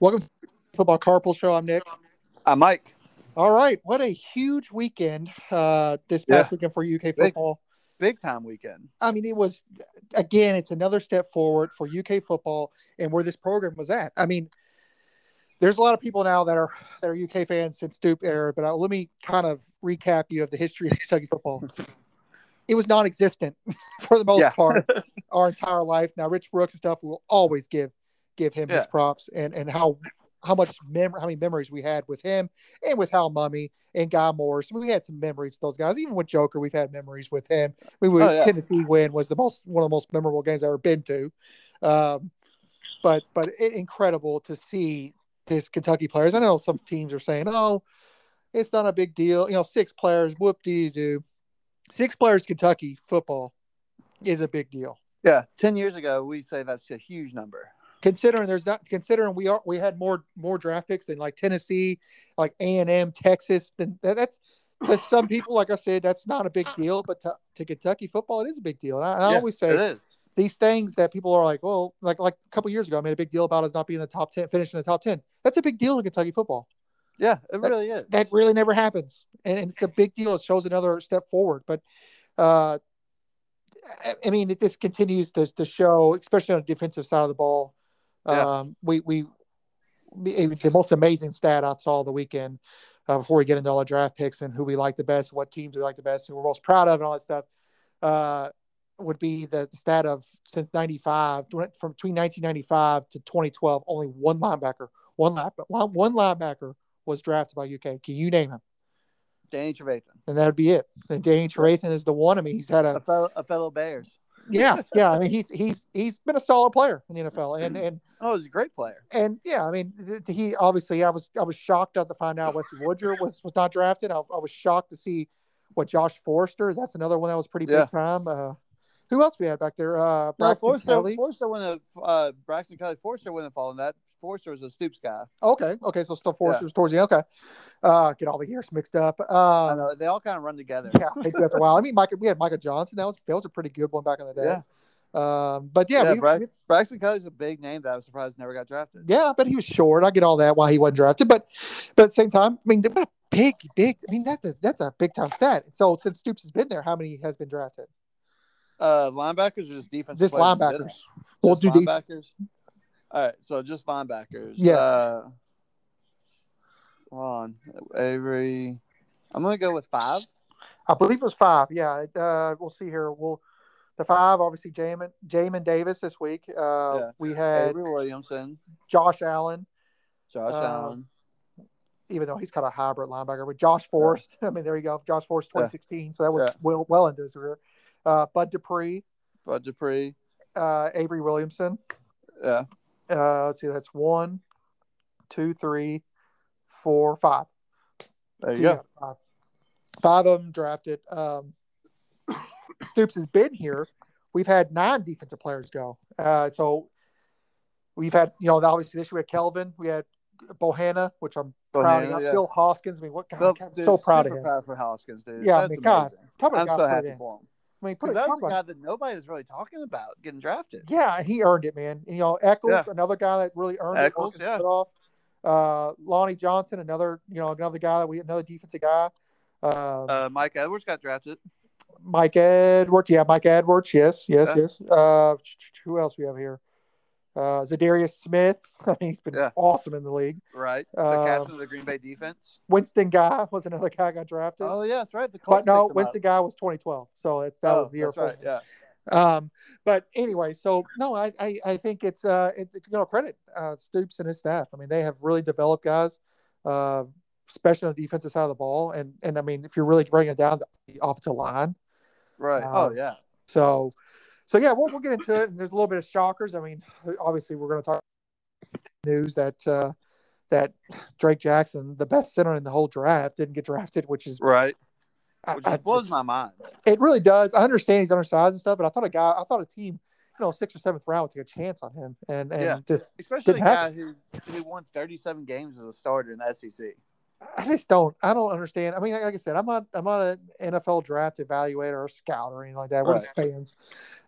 Welcome to the Football Carpool Show. I'm Nick. I'm Mike. All right, what a huge weekend uh, this past Yeah. weekend for UK football. Big time weekend. I mean, it was again, it's another step forward for UK football and where this program was at. I mean, there's a lot of people now that are that are UK fans since Stoop era, but uh, let me kind of recap you of the history of Kentucky football. It was non-existent for the most Yeah. part our entire life. Now, Rich Brooks and stuff will always give give him his props and and how how much mem- how many memories we had with him and with Hal Mumme and Guy Morriss. We had some memories with those guys. Even with Joker, we've had memories with him. We were Oh, yeah. Tennessee win was the most one of the most memorable games I've ever been to. Um, but but it, incredible to see this Kentucky players. I know some teams are saying, "Oh, it's not a big deal." You know, six players, whoop dee doo. Six players, Kentucky football is a big deal. Yeah. Ten years ago, we say that's a huge number. Considering there's not considering we are we had more more draft picks than like Tennessee, like A and M, Texas. Then that, that's to some people, like I said, that's not a big deal, but to, to Kentucky football, it is a big deal. And I, and I Yeah, always say these things that people are like, well, like like a couple years ago, I made a big deal about us not being in the top ten, finishing the top ten. That's a big deal in Kentucky football. Yeah, it really is. That really never happens, and, and it's a big deal. It shows another step forward. But uh, I- I mean, it just continues to, to show, especially on the defensive side of the ball. Yeah. Um, we we it- the most amazing stat I saw the weekend uh, before we get into all the draft picks and who we like the best, what teams we like the best, who we're most proud of, and all that stuff. Uh, would be the stat of since 95 from between 1995 to 2012 only one linebacker one line, one linebacker was drafted by UK. Can you name him? Danny Trevathan, And that'd be it. And Danny Trevathan is the one. I mean, he's had a a fellow, a fellow Bears. Yeah, yeah. I mean, he's he's he's been a solid player in the NFL, and and Oh, he's a great player. and yeah, I mean, he obviously I was I was shocked to find out Wesley Woodyard was was not drafted. I, I was shocked to see what Josh Forrest is. That's another one that was pretty Yeah. big time. Uh, who else we had back there? Uh, No, Braxton Forrest, Kelley. Forrest wouldn't have, uh, Braxton Kelley Forrest wouldn't have fallen that. Forrest was a Stoops guy. Okay, okay, so still Forrest was towards the end. Okay, uh, get all the years mixed up. I Uh, know they all kind of run together. yeah, they do after a while. I mean, Micah, we had Micah Johnson. That was that was a pretty good one back in the day. Yeah. Um, but yeah, Yeah, we, Brax- Braxton Kelley's a big name that I was surprised never got drafted. yeah, but he was short. I get all that why he wasn't drafted, but but at the same time, I mean, what a big, big. I mean, that's a that's a big time stat. So since Stoops has been there, how many has been drafted? Uh, linebackers or just defensive Just linebackers. Well, do linebackers. All right, so just linebackers. Yes. Uh, on, Avery. I'm gonna go with five. I believe it was five. Yeah, uh, we'll see here. We'll the five obviously Jamin Jamin Davis this week. Uh, Yeah. We had Avery Williamson, Josh Allen, Josh Uh, Allen. even though he's kind of a hybrid linebacker, but Josh Forrest. I mean, there you go, Josh Forrest, Yeah. 2016. So that was Yeah. well well into his career. Uh, Bud Dupree, Bud Dupree. uh, Avery Williamson. Yeah. Uh, let's see, that's one, two, three, four, five. There you Yeah, go. Five. Five of them drafted. Um, Stoops has been here. We've had nine defensive players go. Uh, so we've had, you know, obviously this year we had Kelvin, we had Bohanna, which I'm proud of. Bohanna, yeah. Phil Hoskins. I mean, what God, Phil- I'm dude, so proud of him. proud for Hoskins, dude. Yeah, I That's mean, God, amazing. Talk about a I'm so happy in. for him. I mean, put it, that was a guy that nobody was really talking about getting drafted. Yeah, he earned it, man. And, You know, Echols, Yeah. another guy that really earned it. Echols, his yeah. off. Uh, Lonnie Johnson, another, you know, another guy that we another defensive guy. Uh, Uh, Mike Edwards got drafted. Mike Edwards, yeah, Mike Edwards, yes, yes, Yeah. yes. Uh, who else we have here? Uh, Za'Darius Smith, he's been Yeah. awesome in the league. Right. The Um, captain of the Green Bay defense. Winston Guy was another guy got drafted, Oh, yeah, that's right. The Colts but no. Winston Guy was 2012, so it's, that Oh, was the year that's right. Yeah. Um, but anyway, so no, I, I, I think it's uh, it's you know credit uh, Stoops and his staff. I mean, they have really developed guys, uh, especially on the defensive side of the ball. And and I mean, if you're really bringing it down to the offensive line, Right. Um, oh, yeah. so so yeah, we'll we'll get into it. And there's a little bit of shockers. I mean, obviously we're going to talk news that uh, that Drake Jackson, the best center in the whole draft, didn't get drafted, which is Right. I- Which I just blows just- my mind. it really does. I understand he's undersized and stuff, but I thought a guy, I thought a team, you know, sixth or seventh round would take a chance on him, and and Yeah. just Especially a guy who, who won 37 games as a starter in the SEC. I just don't, I don't understand. I mean, like I said, I'm not, I'm not an NFL draft evaluator or scout or anything like that. We're just fans,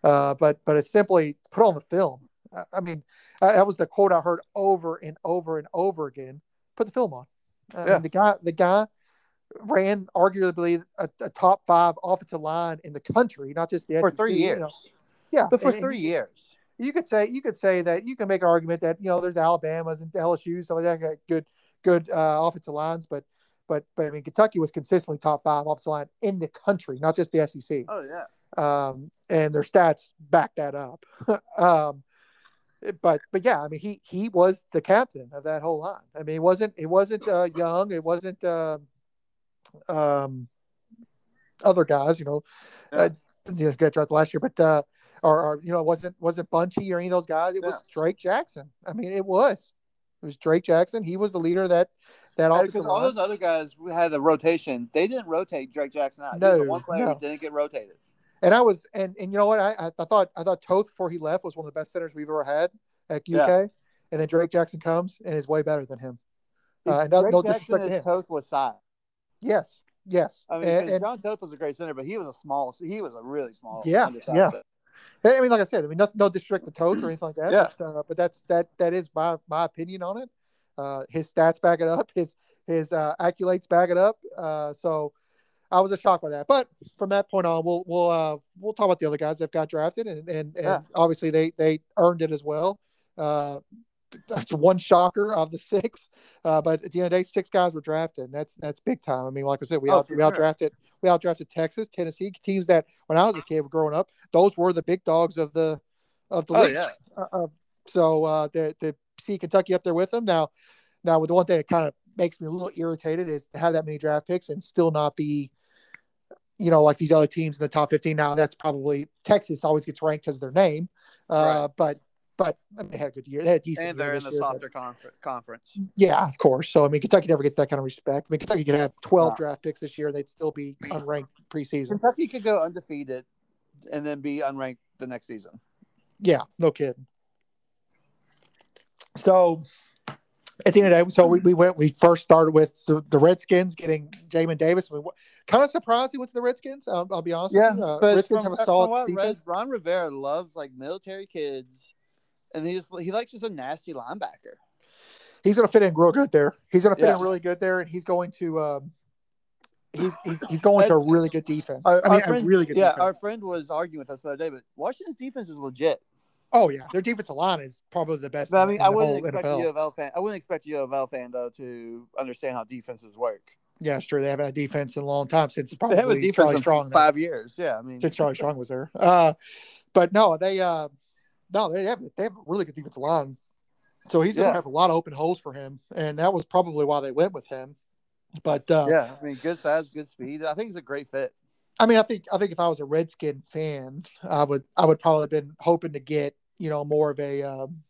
uh, but but it's simply put on the film. I mean, uh, that was the quote I heard over and over and over again. Put the film on. I Yeah. mean, the guy, the guy ran arguably a, a top five offensive line in the country, not just the for SEC, three you years. know. Yeah, But for and three years. you could say you could say that you can make an argument that you know there's Alabama's and LSU stuff like that got good good uh, offensive lines, but but but I mean Kentucky was consistently top five offensive line in the country, not just the SEC, Oh yeah. um, and their stats back that up. um, but but yeah, I mean he he was the captain of that whole line. I mean it wasn't it wasn't uh, young, it wasn't uh, um, other guys, you know, Yeah. uh, you know, got drafted last year, but uh, or, or you know, it wasn't wasn't Bunchy or any of those guys. It was Drake Jackson. I mean, it was it was Drake Jackson. He was the leader of that that offensive Because all line. those other guys had the rotation. They didn't rotate Drake Jackson out. he was the No, one player no. didn't get rotated. And I was and and you know what? I I, thought I thought Toth before he left was one of the best centers we've ever had at UK. Yeah. And then Drake Jackson comes and is way better than him. Uh, and no, Drake no Jackson is him. Toth was size. Yes, yes. I mean, and, and- Jon Toth was a great center, but he was a small. He was a really small. Yeah, yeah. center. I mean, like I said, I mean, no, no disrespect to Toth or anything like that. Yeah. But, uh, but that's that that is my my opinion on it. Uh, his stats back it up. His his uh, accolades back it up. Uh, so I was a shock by that. But from that point on, we'll we'll uh, we'll talk about the other guys that got drafted, and and, and Yeah. obviously they they earned it as well. That's one shocker of the six. Uh, but at the end of the day, six guys were drafted. And that's that's big time. I mean, like I said, we Oh, out we sure. drafted we out drafted Texas, Tennessee teams that when I was a kid growing up, those were the big dogs of the of the Oh league. yeah. Uh, uh, so uh, to to see Kentucky up there with them now, now with the one thing that kind of makes me a little irritated is to have that many draft picks and still not be, you know, like these other teams in the top fifteen. Now that's probably Texas always gets ranked because of their name, uh, but but I mean, they had a good year. They had a decent And year they're in the year, softer confer- conference. yeah, of course. So I mean, Kentucky never gets that kind of respect. I mean, Kentucky could have twelve No. draft picks this year, and they'd still be unranked preseason. Kentucky could go undefeated and then be unranked the next season. Yeah, no kidding. So at the end of the day, so we, we went. We first started with the, the Redskins getting Jamin Davis. We kind of surprised he went to the Redskins. I'll, I'll be honest. Yeah, with you. Uh, but Redskins from, have a solid defense. Ron Rivera loves like military kids, and he's he likes just a nasty linebacker. He's going to fit in real good there. He's going to fit Yeah. in really good there, and he's going to. Um, he's he's he's going to a really good defense. Our, I mean, friend, a really good yeah, defense. our friend was arguing with us the other day, but Washington's defense is legit. oh yeah, their defensive line is probably the best. But I mean, in I wouldn't expect NFL. a U of L fan. I wouldn't expect a U of L fan though to understand how defenses work. Yeah, it's true. They haven't had defense in a long time since They probably have a defense Charlie in Strong. five years. Yeah, I mean, Since Charlie Strong was there. Uh, but no, they uh, no, they have they have a really good defensive line. So he's Yeah. to have a lot of open holes for him, and that was probably why they went with him. But uh, yeah, I mean, good size, good speed. I think he's a great fit. I mean, I think I think if I was a Redskin fan, I would I would probably have been hoping to get you know more of a, um,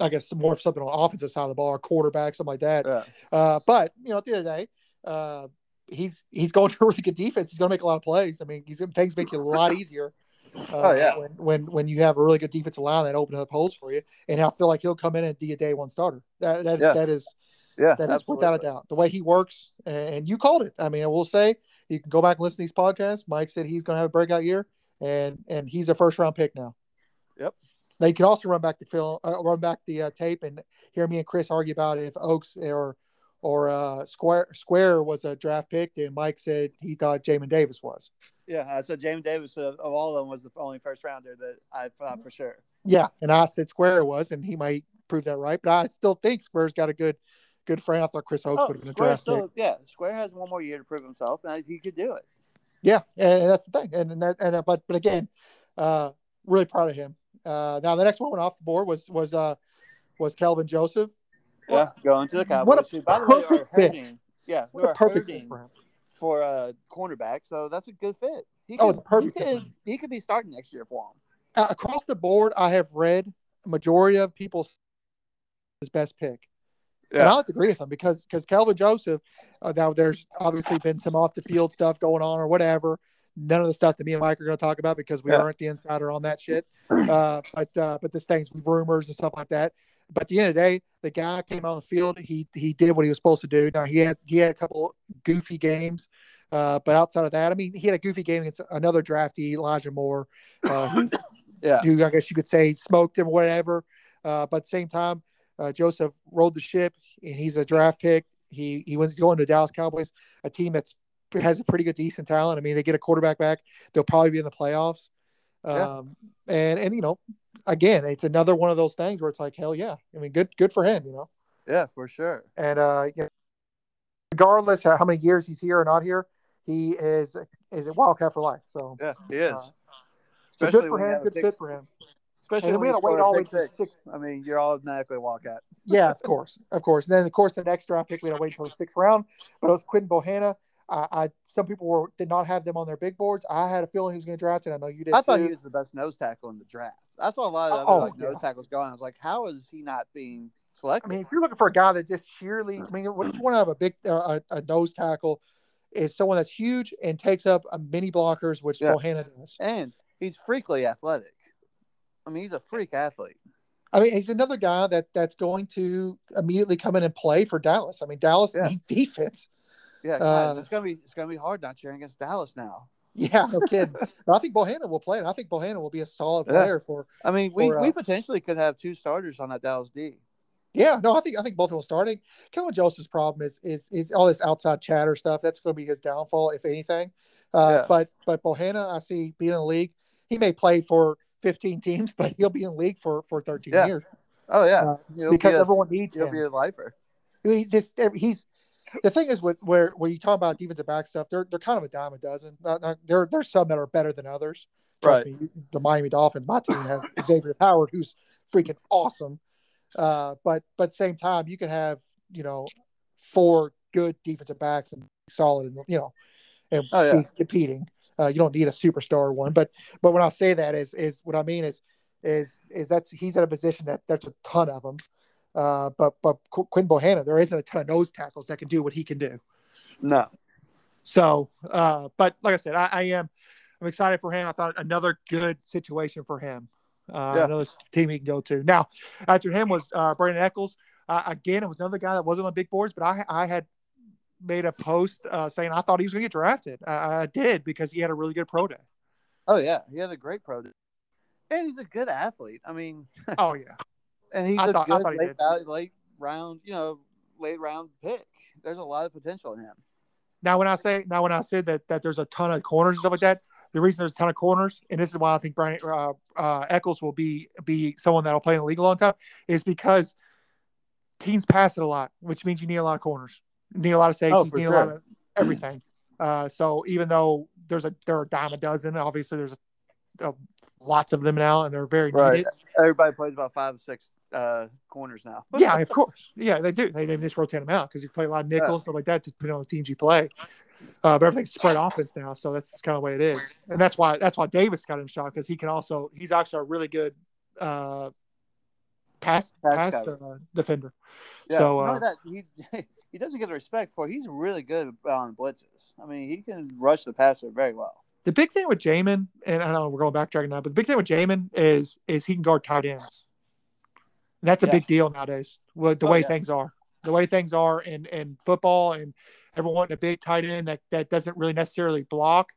I guess more of something on the offensive side of the ball, or quarterback, something like that. Yeah, Uh, but you know, at the end of the day, uh, he's he's going to a really good defense. He's going to make a lot of plays. I mean, he's going to things make you a lot easier. Uh, Oh, yeah. When, when when you have a really good defensive line that opens up holes for you, and I feel like he'll come in and be a day one starter. That that, Yeah. that is yeah, that is without a doubt the way he works, and you called it. I mean, I will say you can go back and listen to these podcasts. Mike said he's going to have a breakout year, and and he's a first round pick now. Yep. Now you can also run back the film, uh, run back the uh, tape, and hear me and Chris argue about if Oats or or uh, Square Square was a draft pick, and Mike said he thought Jamin Davis was. Yeah, uh, so James Davis uh, of all of them was the only first rounder that I thought for sure. Yeah, and I said Square was, and he might prove that right, but I still think Square's got a good good friend. I thought Chris Oats Oh, would have been Square still, yeah, Square has one more year to prove himself, and he could do it. Yeah, and that's the thing. And, and that and uh, but but again, uh, really proud of him. Uh, now the next one went off the board was was uh was Kelvin Joseph. Yeah, going to the Cowboys. What a who, by the way, are perfect fit. Yeah, What a perfect fit hurting for him. For a cornerback. So that's a good fit. He Oh, could, the perfect He could, he could be starting next year for him. Uh, across the board, I have read a majority of people's his best pick. And I have to agree with him because because Kelvin Joseph, uh, now there's obviously been some off the field stuff going on or whatever. None of the stuff that me and Mike are going to talk about because we Yeah. aren't the insider on that shit. Uh, but uh, but this thing's rumors and stuff like that. But at the end of the day, the guy came on the field. He he did what he was supposed to do. Now he had he had a couple goofy games, uh, but outside of that, I mean, he had a goofy game against another draftee, Elijah Moore, uh, who, Yeah. who I guess you could say smoked him or whatever. Uh, but at the same time, uh, Joseph rode the ship, and he's a draft pick. He he was going to Dallas Cowboys, a team that's has a pretty good decent talent. I mean, they get a quarterback back, they'll probably be in the playoffs. Yeah. Um, and and you know, again, it's another one of those things where it's like, hell yeah. I mean, good good for him, you know. Yeah, for sure. And uh, you know, regardless of how many years he's here or not here, he is is a Wildcat for life. So Yeah, he is. Uh, so good for him. Good fit for him. Especially And we had to wait all the way to six. I mean, you're automatically a Wildcat. Yeah, of course, of course. And then of course the next draft pick we had to wait until the sixth round, but it was Quentin Bohanna. I, I some people were did not have them on their big boards. I had a feeling he was going to draft it. I know you did I thought he was the best nose tackle in the draft. I saw a lot of Oh, like yeah. nose tackles going. I was like, how is he not being selected? I mean, if you're looking for a guy that just sheerly, I mean, what you want to have a big uh, a, a nose tackle is someone that's huge and takes up a mini blockers, which Yeah. Bohanna does. and he's freakily athletic. I mean, he's a freak athlete. I mean, he's another guy that that's going to immediately come in and play for Dallas. I mean, Dallas Yeah. needs defense. Yeah, God, Uh, it's gonna be it's gonna be hard not cheering against Dallas now. Yeah, no kidding. I think Bohanna will play, and I think Bohanna will be a solid Yeah. player for. I mean, we, For, uh, we potentially could have two starters on that Dallas D. Yeah, no, I think I think both of them starting. Kellen Joseph's problem is is is all this outside chatter stuff. That's going to be his downfall, if anything. Uh, Yeah. But but Bohanna, I see being in the league. He may play for 15 teams, but he'll be in the league for for 13 Yeah. years Oh yeah, Uh, because be a, everyone needs he'll him. be a lifer. He, this he's the thing is with where where you talk about defensive back stuff, they're they're kind of a dime a dozen. Not, not, there there's some that are better than others. Trust Right. me, the Miami Dolphins, my team has Xavier Howard, who's freaking awesome. Uh, but but same time, you can have you know four good defensive backs and solid, and you know, and Oh, yeah. be competing. Uh, you don't need a superstar one, but but when I say that is is what I mean is is is that's he's at a position that there's a ton of them. Uh, but but Quinn Bohanna, there isn't a ton of nose tackles that can do what he can do. No, So, uh, but like I said, I, I am I'm excited for him. I thought another good situation for him. Uh, Yeah. Another team he can go to. Now, after him was uh, Brandin Echols. Uh, again, it was another guy that wasn't on big boards, but I I had made a post uh, saying I thought he was going to get drafted. I, I did because he had a really good pro day. oh yeah, he had a great pro, day. and he's a good athlete. I mean, Oh yeah, and he's I a thought- I good late, late round, you know, late round pick. There's a lot of potential in him. Now, when I say now when I said that that there's a ton of corners and stuff like that, the reason there's a ton of corners, and this is why I think Brian uh, uh, Echols will be be someone that'll play in the league a long time, is because teams pass it a lot, which means you need a lot of corners, you need a lot of safeties, Oh, need a lot of everything. Uh, so even though there's a there are a dime a dozen, obviously there's a, a, lots of them now, and they're very Right. needed. Everybody plays about five, six uh, corners now. Yeah, of course. Yeah, they do. They, they just rotate them out because you play a lot of nickel and stuff like that, depending on the teams you play. Uh, but everything's spread offense now, so that's kind of the way it is, and that's why that's why Davis got him shot because he can also he's actually a really good uh, pass Pass pass uh, defender. Yeah, So, uh, that he he doesn't get the respect for. He's really good on blitzes. I mean, he can rush the passer very well. The big thing with Jamin, and I know we're going backtracking now, but the big thing with Jamin is is he can guard tight ends. And that's a Yeah. big deal nowadays. With the Oh, way yeah. things are, the way things are in in football, and everyone wanting a big tight end that that doesn't really necessarily block,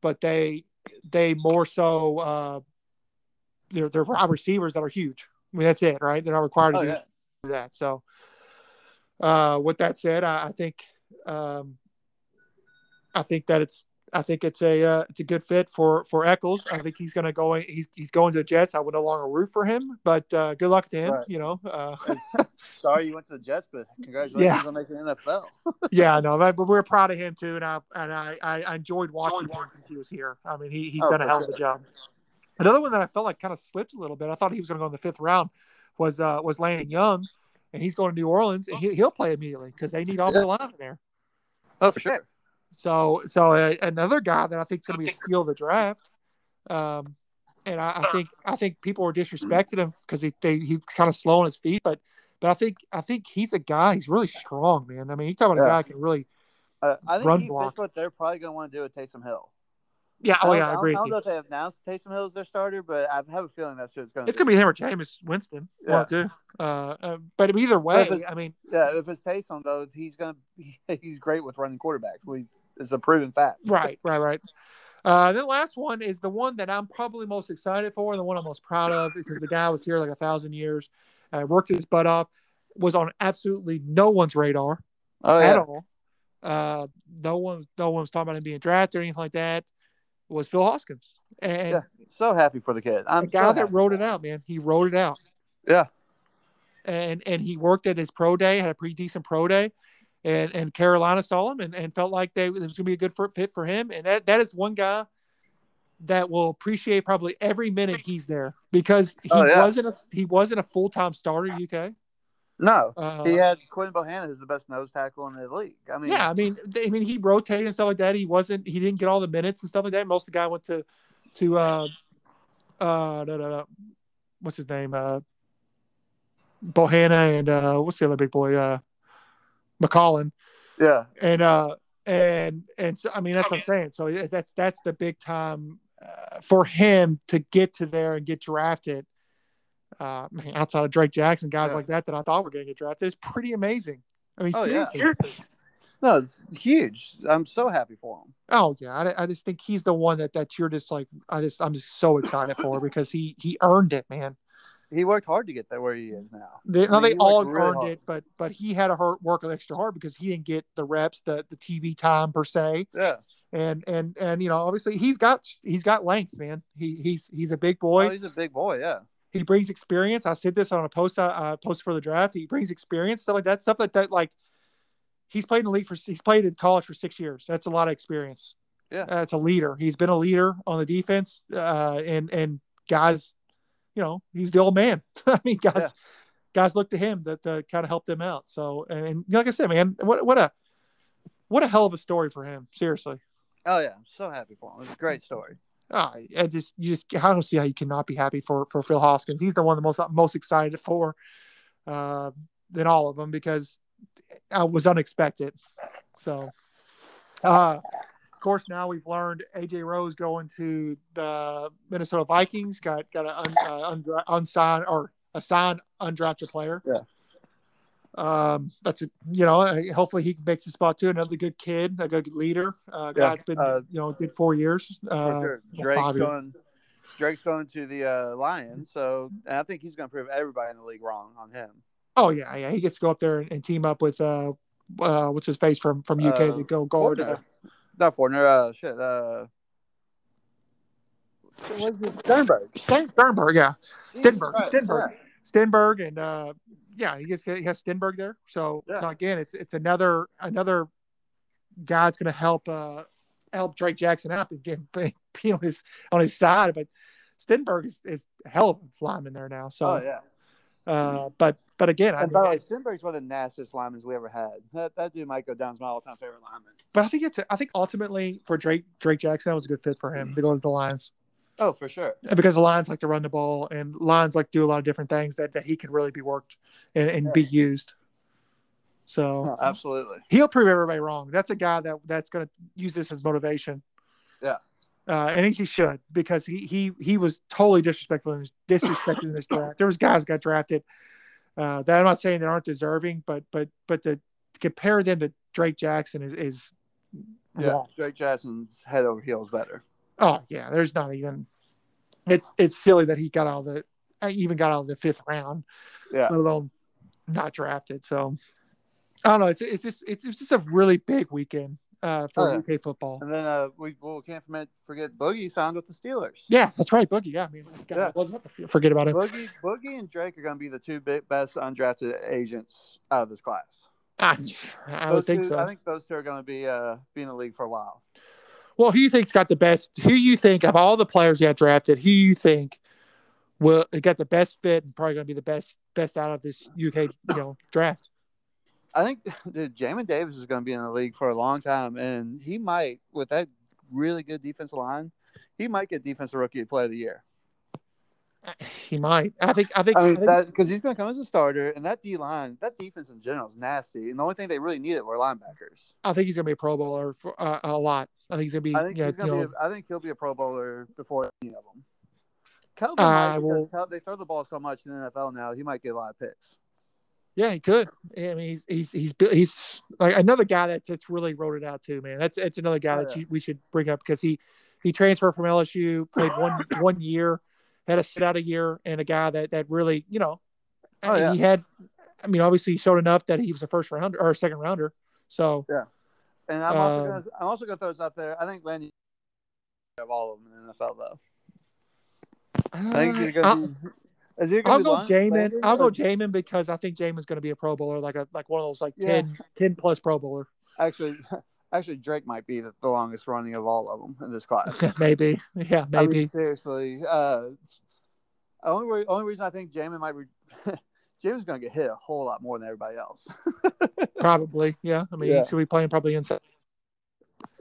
but they they more so uh, they're they're wide receivers that are huge. I mean that's it, right? They're not required to Oh do yeah, that. So, uh, with that said, I, I think um, I think that it's I think it's a uh, it's a good fit for for Echols. I think he's going to go. He's he's going to the Jets. I would no longer root for him, but uh, good luck to him. Right. You know, uh, sorry you went to the Jets, but congratulations Yeah. on making NFL. yeah, no, but, but we're proud of him too, and I and I, I I enjoyed watching him since he was here. I mean, he he's Oh, done a hell of a job. Another one that I felt like kind of slipped a little bit. I thought he was going to go in the fifth round. Was uh was Landon Young, and he's going to New Orleans, and he, he'll play immediately because they need offensive line there. Oh, for sure. So, so uh, another guy that I think is going to be a steal of the draft, um, and I, I think I think people are disrespecting him because he they, he's kind of slow on his feet, but but I think I think he's a guy. He's really strong, man. I mean, you talk about a Yeah. guy who can really, Uh, I think Run he block. fits what they're probably going to want to do with Taysom Hill. yeah. Oh yeah, I don't- agree. I don't know if they have announced Taysom Hill as their starter, but I have a feeling that's who it's going to It's going to be him or Jameis Winston. Yeah. One of the two. Uh, uh, but either way, I mean, Yeah, if it's Taysom though, he's going to he's great with running quarterbacks. We it's a proven fact. right, right, right. Uh, then the last one is the one that I'm probably most excited for, and the one I'm most proud of because the guy was here like a thousand years, uh, worked his butt off, was on absolutely no one's radar Oh at all. Uh, no one, no one was talking about him being drafted or anything like that. Was Phil Hoskins, and Yeah. So happy for the kid. I'm the guy so that wrote it out, man, he wrote it out. Yeah. and and he worked at his pro day, had a pretty decent pro day, and and Carolina saw him and, and felt like they it was going to be a good fit for him, and that that is one guy that will appreciate probably every minute he's there because he Oh, yeah. wasn't a he wasn't a full time starter UK. No, Uh, he had Quentin Bohanna, who's the best nose tackle in the league. I mean, yeah, I mean, I mean, he rotated and stuff like that. He wasn't, he didn't get all the minutes and stuff like that. Most of the guy went to, to, uh, uh, no, no, no. what's his name? Uh, Bohanna and uh, what's the other big boy? Uh, McCollin. yeah, And uh, and and so I mean, that's what I'm saying. So that's that's the big time uh, for him to get to there and get drafted. Uh, man, outside of Drake Jackson, guys Yeah. like that that I thought were going to get drafted is pretty amazing. I mean, Oh, yeah. no, it's huge. I'm so happy for him. Oh yeah, I, I just think he's the one that that you're just like I just I'm just so excited for because he he earned it, man. He worked hard to get there where he is now. They, I mean, they all earned hard. it, but but he had to hurt, work extra hard because he didn't get the reps, the the TV time per se, Yeah, and and and you know obviously he's got he's got length, man. He he's he's a big boy. oh, he's a big boy. Yeah, he brings experience. I said this on a post I uh, post for the draft. He brings experience, stuff like that, stuff like that. Like he's played in the league for he's played in college for six years. That's a lot of experience. Yeah. that's a leader. He's been a leader on the defense, uh, and and guys, you know, he's the old man. I mean, guys, Yeah. guys look to him that uh, kind of helped him out. So, and, and like I said, man, what what a what a hell of a story for him. Seriously. oh yeah, I'm so happy for him. It's a great story. Ah, I just you just I don't see how you cannot be happy for for Phil Hoskins. He's the one the most most excited for uh, than all of them because I was unexpected. So, uh, of course, now we've learned AJ Rose going to the Minnesota Vikings. Got got an un, uh, undra- unsigned or assigned undrafted player. Yeah. Um, that's it. You know, uh, hopefully he makes the spot too. Another good kid, a good leader. Uh, Yeah, guy's been, uh, you know, did four years. Uh, sure. Drake's going. Drake's going to the uh, Lions, so I think he's going to prove everybody in the league wrong on him. Oh yeah, yeah. He gets to go up there and, and team up with uh, uh, what's his face from from UK Uh, to go guard. Not Fortner. Uh, shit. Uh, what is it? Stenberg. Stenberg, yeah, Stenberg, Right, Stenberg, Stenberg, and uh, yeah, he gets he has Stenberg there. So, Yeah. so again, it's it's another another guy that's going to help uh help Drake Jackson out again, be be on his on his side. But Stenberg is, is hell of a lineman there now. So, Oh yeah. uh, but but again, I And mean, by the way, Stenberg's one of the nastiest linemen we ever had. That, that dude might go down as my all-time favorite lineman. but I think it's I think ultimately for Drake Drake Jackson that was a good fit for him to go to the Lions. Oh, for sure. Because the Lions like to run the ball and Lions like to do a lot of different things that, that he can really be worked and, and be used. So Oh, absolutely. he'll prove everybody wrong. That's a guy that that's going to use this as motivation. Yeah. Uh, and he should because he he he was totally disrespectful and disrespected in this draft. There was guys got drafted uh, that I'm not saying they aren't deserving, but but but to, to compare them to Drake Jackson is is Yeah. wrong. Drake Jackson's head over heels better. Oh yeah, there's not even. It's it's silly that he got out of the I even got out of the fifth round, Yeah. let alone not drafted. So I don't know. It's it's just it's, it's just a really big weekend uh, for Oh, yeah. UK football. And then uh, we well, can't forget, Boogie signed with the Steelers. Yeah, that's right, Boogie. Yeah, I mean, God, Yeah. I wasn't about to forget about him. Boogie, Boogie, and Drake are going to be the two big, best undrafted agents out of this class. I Those think two, so. I think those two are going to be uh, be in the league for a while. well, who you think's got the best? Who you think of all the players you got drafted? Who you think will got the best fit and probably going to be the best best out of this UK you know draft? I think dude, Jamin Davis is going to be in the league for a long time, and he might, with that really good defensive line, he might get defensive rookie player of the year. He might. I think. I think. I mean, because he's going to come as a starter, and that D line, that defense in general is nasty. And the only thing they really needed were linebackers. I think he's gonna be a Pro Bowler for uh, a lot. I think he's gonna be. I think yeah, he's going to be. A, I think he'll be a Pro Bowler before any of them. Kelvin Uh, might because well- Kel- they throw the ball so much in the NFL now. He might get a lot of picks. Yeah, he could. I mean, he's he's he's he's like another guy that's that's really wrote it out too, man. That's it's another guy that you, we should bring up because he he transferred from LSU, played one one year, had a sit out a year, and a guy that that really, you know, Oh, yeah. he had. I mean, obviously, he showed enough that he was a first rounder or a second rounder. So yeah, And I'm also Um, gonna I'm also gonna throw this out there. I think Lanny of all of them in the NFL though. I think you're gonna be. Is gonna I'll go Jamin. I'll go Jamin because I think Jamin's going to be a Pro Bowler, like a like one of those like Yeah. 10, 10 plus Pro Bowler. Actually, actually, Drake might be the, the longest running of all of them in this class. maybe, yeah, I mean, maybe. seriously. Uh, only re- only reason I think Jamin might be. Jamin's gonna get hit a whole lot more than everybody else. Probably, yeah. I mean, Yeah. he's going to be playing probably inside.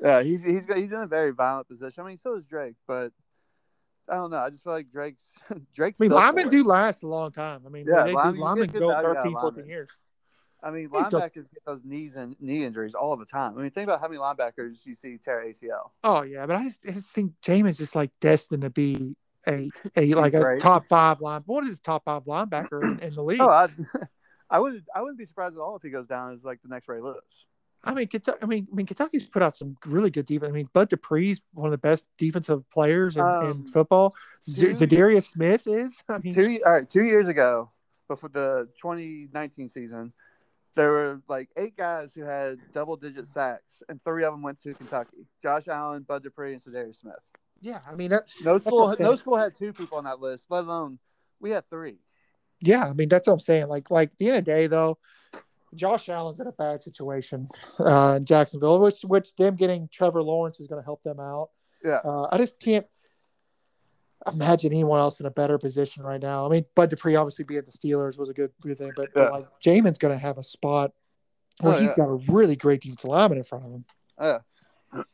Yeah, he's he's he's in a very violent position. I mean, so is Drake, but I don't know. I just feel like Drake's Drake's. I mean, linemen do last a long time. I mean, Yeah, they linemen- do, linemen go value 13, 14 years. I mean, He's still- linebackers get those knees and knee injuries all the time. I mean, think about how many linebackers you see tear ACL. Oh yeah, but I just I just think Jamin's just like destined to be a a like a top five line. What is top five linebacker in, in the oh, league? Oh, I, I would I wouldn't be surprised at all if he goes down as like the next Ray Lewis. I mean, Kentucky. I mean, I mean, Kentucky's put out some really good defense. I mean, Bud Dupree's one of the best defensive players in, in Um, football. Z- two- Za'Darius Smith is. I mean, Two all right, two years ago, before the 2019 season, there were like eight guys who had double digit sacks, and three of them went to Kentucky: Josh Allen, Bud Dupree, and Za'Darius Smith. yeah. I mean, that, No school, no school had two people on that list, let alone we had three. yeah. I mean, that's what I'm saying. Like, like the end of the day, though, Josh Allen's in a bad situation uh, in Jacksonville, which which them getting Trevor Lawrence is going to help them out. Yeah. Uh, I just can't imagine anyone else in a better position right now. I mean, Bud Dupree obviously being at the Steelers was a good, good thing, but, Yeah. but like Jamin's going to have a spot where Oh, he's yeah. got a really great defensive lineman in front of him. Yeah.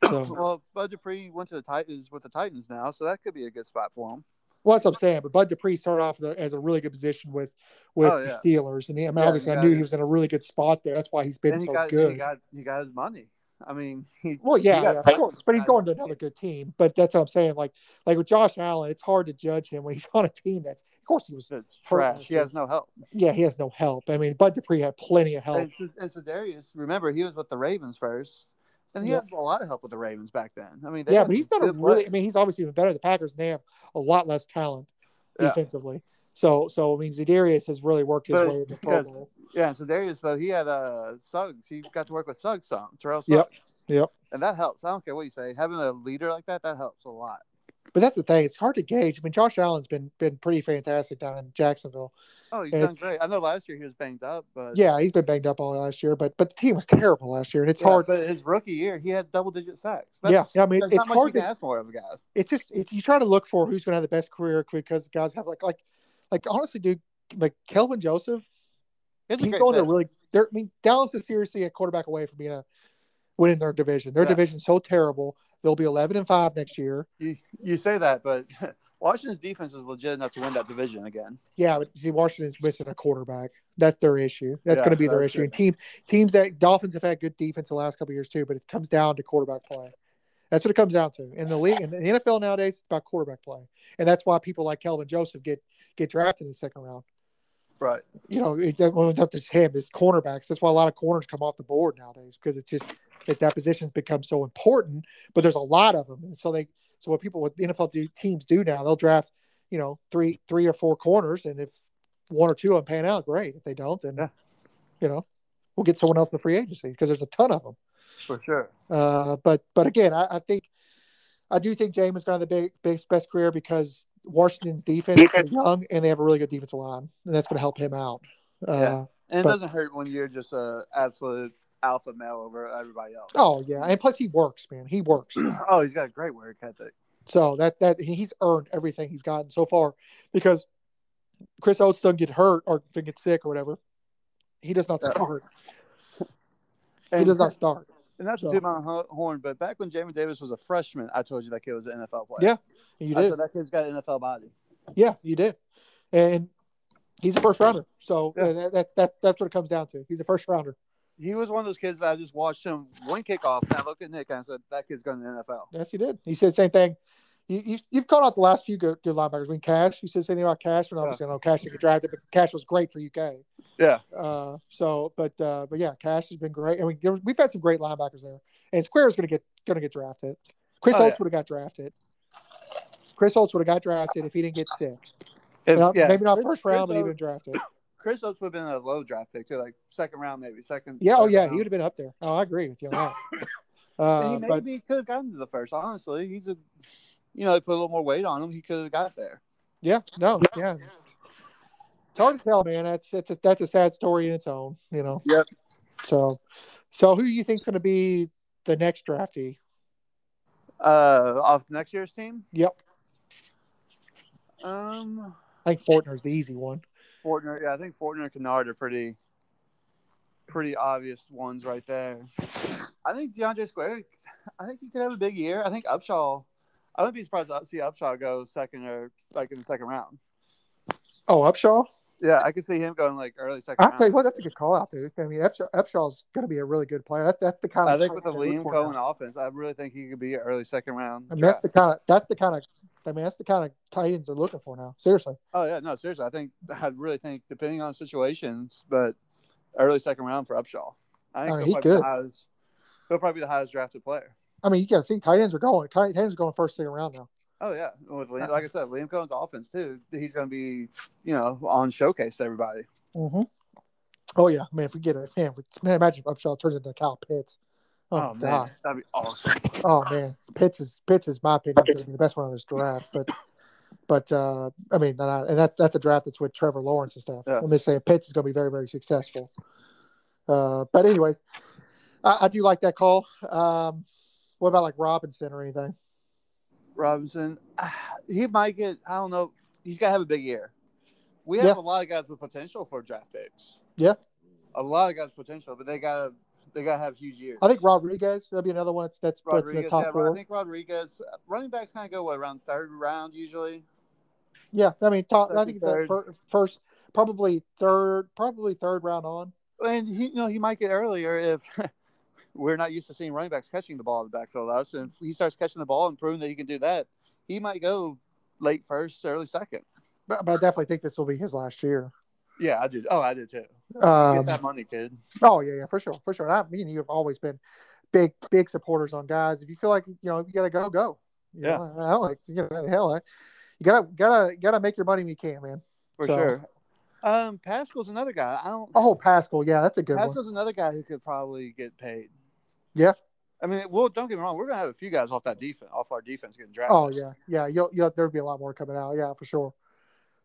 So, Well, Bud Dupree went to the Titans with the Titans now, so that could be a good spot for him. Well, that's what I'm saying. But Bud Dupree started off as a, as a really good position with with Oh, the. Steelers, and he, I mean, Yeah, obviously I knew it. he was in a really good spot there. That's why he's been he so got good. he got he got his money. I mean, he Well, yeah, yeah, of course, but he's going to another good team. But that's what I'm saying. Like, like with Josh Allen, it's hard to judge him when he's on a team that's. Of course, he was. It's trash. He has no help. Yeah, he has no help. I mean, Bud Dupree had plenty of help. And, and so Darius, remember, he was with the Ravens first, and he Yeah. had a lot of help with the Ravens back then. I mean, Yeah, but he's not a really. I mean, he's obviously even better the Packers, and they have a lot less talent Yeah. defensively. So, so I mean, Za'Darius has really worked his But way into Pro Bowl. yeah. And though, he had uh, Suggs. He got to work with Suggs some, Terrell Suggs. Yep, yep. And that helps. I don't care what you say. Having a leader like that, that helps a lot. But that's the thing; it's hard to gauge. I mean, Josh Allen's been been pretty fantastic down in Jacksonville. Oh, he's And done it's- great. I know last year he was banged up, but Yeah, he's been banged up all last year, but but the team was terrible last year, and it's Yeah, hard. But his rookie year, he had double digit sacks. Yeah, yeah, I mean, that's it's much hard to- ask more of a guy. It's just it's, you try to look for who's going to have the best career because guys have like like like honestly, dude, like Kelvin Joseph, It's he's going to fit. really. They're, I mean, Dallas is seriously a quarterback away from being a winning their division. Their Yeah. division's so terrible; they'll be eleven and five next year. You, you say that, but Washington's defense is legit enough to win that division again. Yeah, but see, Washington's missing a quarterback. That's their issue. That's Yeah, going to be their issue. it. And team teams that Dolphins have had good defense the last couple of years too, but it comes down to quarterback play. That's what it comes down to in the league. In the NFL nowadays, it's about quarterback play, and that's why people like Kelvin Joseph get get drafted in the second round. Right. You know, it, well, it's not just him; it's cornerbacks. That's why a lot of corners come off the board nowadays because it's just that that position's become so important. But there's a lot of them, and so they so what people what the NFL do, teams do now, they'll draft you know three three or four corners, and if one or two of them pan out, great. If they don't, then Yeah. you know we'll get someone else in the free agency because there's a ton of them. For sure. Uh, but but again, I, I think I do think James is going to have the big, big best career because Washington's defense is young and they have a really good defensive line, and that's going to help him out. Uh, Yeah. And it But- doesn't hurt when you're just a absolute alpha male over everybody else. Oh yeah, and plus he works, man. He works. Oh, he's got a great work ethic. So that that he's earned everything he's gotten so far because Chris Oats doesn't get hurt or doesn't get sick or whatever. He does not start. And, He does not start. and that's so- to my horn, but back when Jamin Davis was a freshman, I told you that kid was an NFL player. Yeah, You I did. that kid's got an NFL body. Yeah, you did. And he's a first rounder. So Yeah. that, that's that's that's what it comes down to. He's a first rounder. He was one of those kids that I just watched him one kickoff, and I looked at Nick and I said, "That kid's going to the NFL." Yes, he did. He said the same thing. You, you've, you've caught out the last few good, good linebackers. I mean, Cash, you said the same thing about Cash, and obviously I know Cash didn't get drafted, but Cash was great for UK. Yeah, Uh, so, but uh, but yeah, Cash has been great. I mean, there, we've had some great linebackers there, and Square is going to get going to get drafted. Chris Oh, Holtz yeah. would have got drafted. Chris Holtz would have got drafted if he didn't get sick. If- Not- yeah, maybe not first round, Chris but he would been drafted. Chris Oats would have been a low draft pick too, like second round maybe second. Yeah, oh yeah, round. he would have been up there. Oh, I agree with you on that. Uh, he but maybe could have gotten to the first. Honestly, he's a, you know, they put a little more weight on him. He could have got there. yeah, no, yeah, it's hard to tell, man. That's that's a, that's a sad story in its own, you know. Yep. So, so who do you think's going to be the next draftee? Uh, off next year's team. Yep, Um, I think Fortner's the easy one. Fortner. Yeah, I think Fortner and Kinnard are pretty, pretty obvious ones right there. I think DeAndre Square. I think he could have a big year. I think Upshaw. I wouldn't be surprised to see Upshaw go second or like in the second round. Oh, Upshaw. Yeah, I could see him going like early second I'll round. tell you what, that's a good call out, dude. I mean, Upshaw, Upshaw's going to be a really good player. That's that's the kind of. I think with the Liam Coen now. offense, I really think he could be an early second round. I mean, that's the kind of that's the kind of I mean, that's the kind of tight ends they're looking for now. Seriously. Oh yeah, no, seriously. I think I really think depending on situations, but early second round for Upshaw. I think I mean, he probably be the could. highest, he'll probably be the highest drafted player. I mean, you got to see tight ends are going. Tight ends are going first, second round now. Oh yeah, with Liam, like I said, Liam Coen's offense too. He's going to be, you know, on showcase to everybody. Mm-hmm. Oh yeah, man. If we get a man, man imagine if Upshaw turns into Kyle Pitts. Oh, Oh, man, god. that'd be awesome. Oh man, Pitts is Pitts is my opinion going to be the best one of this draft. But but uh, I mean, and, that's that's a draft that's with Trevor Lawrence and stuff. Yeah. I'm just saying Pitts is going to be very very successful. Uh, but anyway, I, I do like that call. Um, what about like Robinson or anything? Robinson, he might get. I don't know. He's got to have a big year. We have Yeah. a lot of guys with potential for draft picks. Yeah. a lot of guys with potential, but they got to they got to have huge years. I think Rodriguez that'd be another one that's that's puts in the top yeah, four. I think Rodriguez. Running backs kind of go what, around third round usually. Yeah, I mean, top, I think the third. fir- first, probably third, probably third round on. And he, you know, he might get earlier if we're not used to seeing running backs catching the ball in the backfield. Us, and if he starts catching the ball and proving that he can do that, he might go late first, early second. But, but I definitely think this will be his last year. Yeah, I did. Oh, I did too. Um, Get that money, kid. oh yeah, yeah, for sure, for sure. And I, me and you have always been big, big supporters on guys. If you feel like you know, if you gotta go, go. You Yeah. know, I don't like to, you know, hell. I, you gotta, gotta, gotta make your money when you can, man. For So- sure. Um, Paschal's another guy. I don't. Oh, Paschal, yeah, that's a good one. Paschal's another guy who could probably get paid. Yeah. I mean, well, don't get me wrong. We're gonna have a few guys off that defense, off our defense, getting drafted. Oh yeah, yeah. You'll, you'll, there'll be a lot more coming out. Yeah, for sure.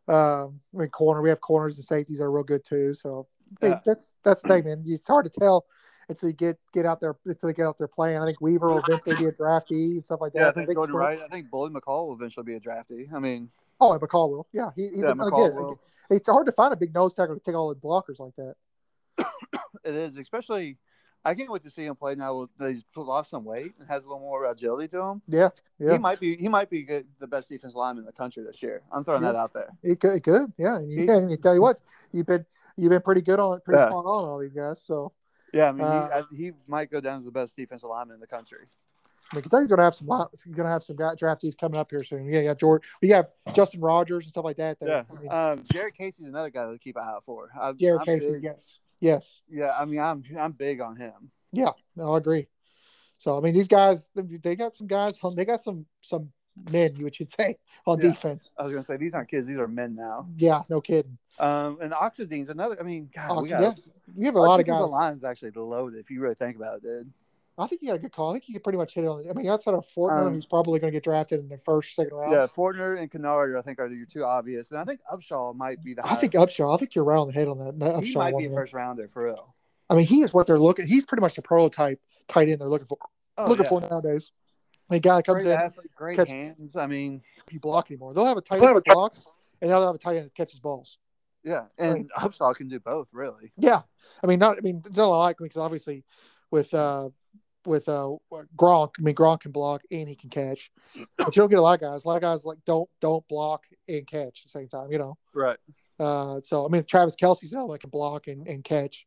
Um, I mean, corner. We have corners and safeties that are real good too. So I Yeah. that's that's the thing, man. It's hard to tell until you get get out there until they get out there playing. I think Weaver will eventually be a draftee and stuff like that. Yeah, I think Gordon Square- Wright. I think Bully McCall will eventually be a draftee. I mean, Oh, and McCall will. Yeah, he, he's yeah, a, again. will. It's hard to find a big nose tackle to take all the blockers like that. It is, especially. I can't wait to see him play now. That he's lost some weight and has a little more agility to him. Yeah, yeah. He might be. He might be good, the best defense lineman in the country this year. I'm throwing Yeah. that out there. He could, he could. Yeah, and you, He- and you tell you what, you've been you've been pretty good on pretty Yeah. spot on all these guys. So Yeah, I mean, Uh, he, I, he might go down as the best defensive lineman in the country. I mean, Kentucky's gonna have some gonna have some draftees coming up here soon. Yeah, yeah, George. We have Justin Rogers and stuff like that. that Yeah, I mean, um, Jared Casey's another guy to keep an eye out for. I, Jared I'm Casey. big- Yes, yes. Yeah, I mean, I'm I'm big on him. Yeah, no, I agree. So I mean, these guys, they got some guys. They got some some men, you should say, on Yeah. defense. I was gonna say these aren't kids; these are men now. Yeah, no kidding. Um, and Oxendine's another. I mean, God, Oh, we yeah, we have a lot of guys. The line's actually loaded if you really think about it, dude. I think you got a good call. I think you could pretty much hit it on. The, I mean, outside of Fortner, Um, who's probably going to get drafted in the first, second round. Yeah, Fortner and Kinnard, I think, are your two obvious, and I think Upshaw might be the. I think. Upshaw. I think you're right on the head on that. Upshaw He might be a first rounder for real. I mean, he is what they're looking. He's pretty much the prototype tight end they're looking for. Oh, looking yeah. for nowadays. A guy comes Great in, athlete, great catch- hands. I mean, you block anymore. They'll have a tight end that blocks, and they'll have a tight end that catches balls. yeah, and Upshaw can do both, really. Yeah, I mean, not. I mean, it's not lot because obviously, with uh, with uh, Gronk, I mean, Gronk can block and he can catch, but you don't get a lot of guys. A lot of guys like don't don't block and catch at the same time. You know. Right. Uh, so I mean, Travis Kelce's another one that can block and, and catch.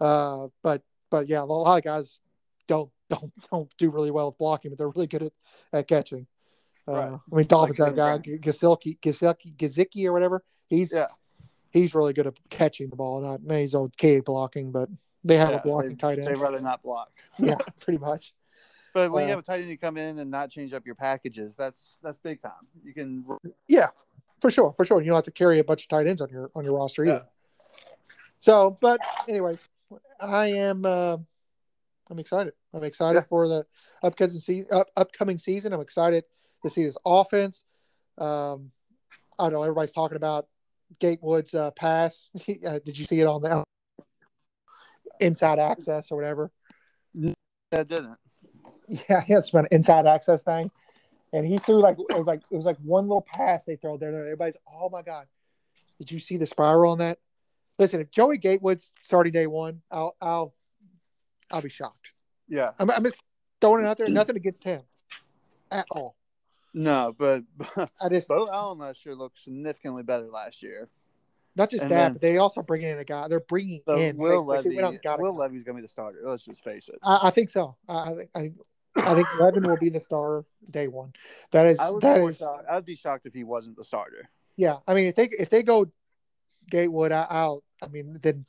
Uh, but but yeah, a lot of guys don't don't don't do really well with blocking, but they're really good at, at catching. Uh, Right. I mean, Dolphins Like have a guy Gasilki Gasilki Gazicki or whatever. He's Yeah. he's really good at catching the ball. Not he's okay blocking, but they have Yeah, a blocking they, tight They'd end. rather not block. yeah, pretty much. But when you Uh, have a tight end you come in and not change up your packages, that's that's big time. You can Yeah, for sure, for sure. You don't have to carry a bunch of tight ends on your on your roster either. Yeah. So, but anyways, I am uh, I'm excited. I'm excited Yeah. for the upcoming season. Up, upcoming season. I'm excited to see this offense. Um, I don't know. Everybody's talking about Gatewood's uh, pass. uh, did you see it on the inside access or whatever? that didn't. Yeah, he has an inside access thing, and he threw like it was like it was like one little pass they throw there. and Everybody's, oh my god, did you see the spiral on that? Listen, if Joey Gatewood's starting day one, I'll I'll I'll be shocked. Yeah. I'm, I'm just throwing it out there. Nothing against him at all. No, but I just Beau Allen last year looked significantly better last year. Not just and that, then- but they also bringing in a guy. They're bringing So in Will like, like they Levis, Will. Levis's gonna be the starter. Let's just face it. I, I think so. I I think I, think Levin will be the starter day one. That is I would be that is shocked. I'd be shocked if he wasn't the starter. Yeah, I mean, if they if they go Gatewood out, I mean, then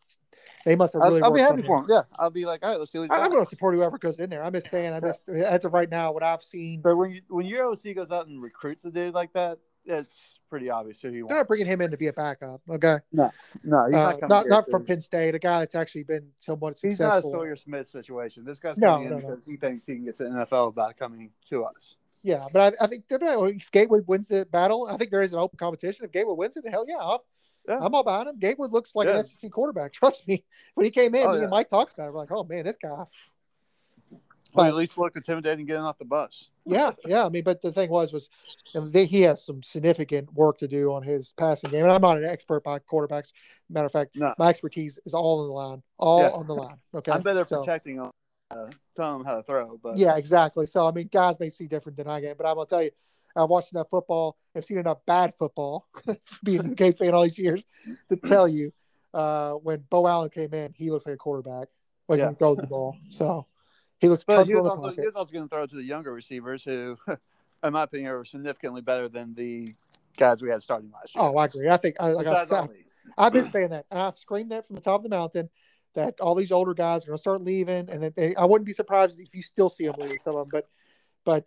they must have I'll. I'll be happy for him. Yeah, I'll be like, all right, let's see what I- I'm going to support whoever goes in there. I'm just saying. I'm just as of right now, what I've seen, But when you, when your OC goes out and recruits a dude like that, it's pretty obvious who he they're wants. not bringing him in to be a backup. Okay, No, no, he's Uh, not not coming not, here to- from Penn State, a guy that's actually been somewhat successful. He's not a. Sawyer Smith situation. This guy's No, coming in no, no. because he thinks he can get to the NFL by coming to us. Yeah, but I, I think if Gatewood wins the battle, I think there is an open competition. If Gatewood wins it, hell yeah, I'll, Yeah. I'm all behind him. Gatewood looks like Yeah. an SEC quarterback. Trust me. When he came in, Oh, me yeah. and Mike talked about it. We're like, oh man, this guy. But- at least looked intimidating getting off the bus. Yeah, yeah. I mean, but the thing was, was and they, he has some significant work to do on his passing game. And I'm not an expert by quarterbacks. Matter of fact, No. my expertise is all on the line, all Yeah. on the line. Okay, I'm better So- protecting him, uh, telling him how to throw. But Yeah, exactly. So I mean, guys may see different than I can, but I'm gonna tell you, I've watched enough football. I've seen enough bad football, being a UK fan all these years, to tell you, uh, when Beau Allen came in, he looks like a quarterback when Yeah. he throws the ball. So he looks But he was also he was also going to throw it to the younger receivers who, in my opinion, are significantly better than the guys we had starting last year. Oh, I agree. I think I, like I've, Besides I've been saying that. I've screamed that from the top of the mountain that all these older guys are going to start leaving, and that they, I wouldn't be surprised if you still see them leave some of them. But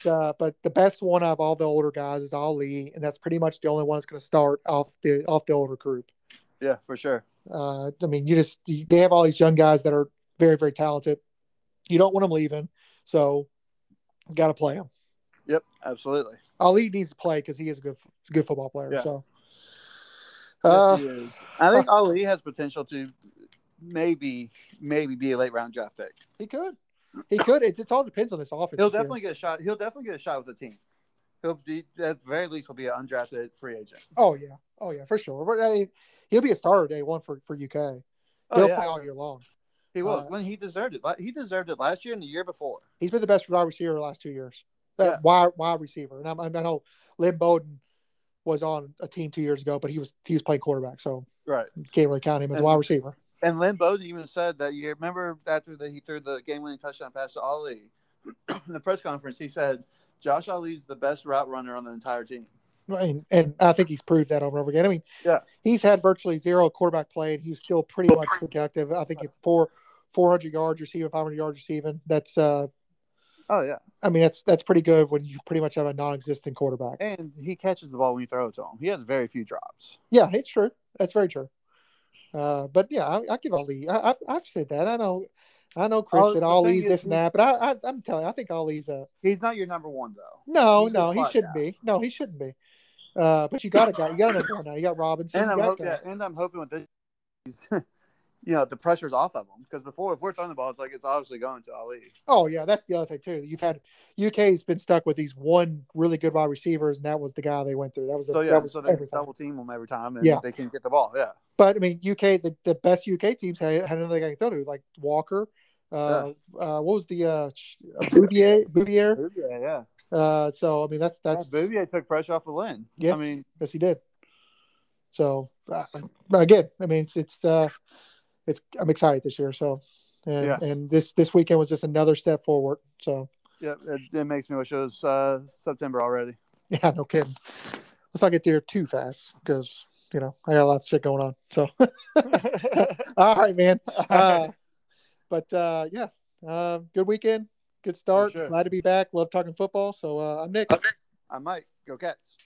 but uh, but the best one of all the older guys is Ali, and that's pretty much the only one that's going to start off the off the older group. Yeah, for sure. Uh, I mean, you just you, they have all these young guys that are very very talented. You don't want them leaving, so got to play him. Yep, absolutely. Ali needs to play because he is a good good football player. Yeah. So. Uh. I think Ali has potential to maybe maybe be a late round draft pick. he could, he could. It, it all depends on this office. He'll this year. definitely get a shot. He'll definitely get a shot with the team. He'll be at the very least he'll be an undrafted free agent. Oh yeah, oh yeah, for sure. But, I mean, he'll be a starter day one for for UK. Oh, He'll yeah. play all year long. He was uh, when he deserved it. He deserved it last year and the year before. He's been the best wide receiver the last two years. Uh, Yeah. wide wide receiver, and I'm, I know Lynn Bowden was on a team two years ago, but he was he was playing quarterback, so Right. can't really count him as a And- wide receiver. And Lynn Bowden even said that you Remember after the, he threw the game-winning touchdown pass to Ali in the press conference, he said, "Josh Ali's the best route runner on the entire team." And, and I think he's proved that over and over again. I mean, Yeah. he's had virtually zero quarterback play, and he's still pretty much productive. I think four four hundred yards receiving, five hundred yards receiving. That's uh, Oh yeah, I mean, that's that's pretty good when you pretty much have a non-existent quarterback. and he catches the ball when you throw it to him. He has very few drops. Yeah, it's true. That's very true. Uh, but yeah, I, I give Ali. I, I've, I've said that. I know, I know. Chris Oh, said the Ali's this and that, but I, I, I'm telling you, I think Ali's a He's not your number one though. no, He's no. He shouldn't be. No, he shouldn't be. Uh, but you got a guy. You got another one now. You got Robinson. And I'm got hoping, guys. and I'm hoping with this, you know, the pressure's off of him because before, if we're throwing the ball, it's like it's obviously going to Ali. Oh yeah, that's the other thing too. You've had UK's been stuck with these one really good wide receivers, and that was the guy they went through. That was the, So yeah, that was so they everything. double team them every time, and Yeah. they can get the ball. Yeah, But I mean, UK the, the best UK teams had, had another guy to throw to, like Walker. Uh, uh, what was the uh, uh, Bouvier? Bouvier. Bouvier, yeah. Uh, so I mean, that's that's yeah, Bouvier took pressure off of Lynn. Yes. I mean, yes, he did. So uh, again, I mean, it's it's uh, it's I'm excited this year. So and Yeah. and this this weekend was just another step forward. So yeah, it, it makes me wish it was uh, September already. yeah, no kidding. Let's not get there too fast because you know I got a lot of shit going on. So all right, man. Uh, but uh, yeah, uh, good weekend. Good start. sure. Glad to be back. Love talking football. So uh, I'm Nick. I'm Mike. Go Cats.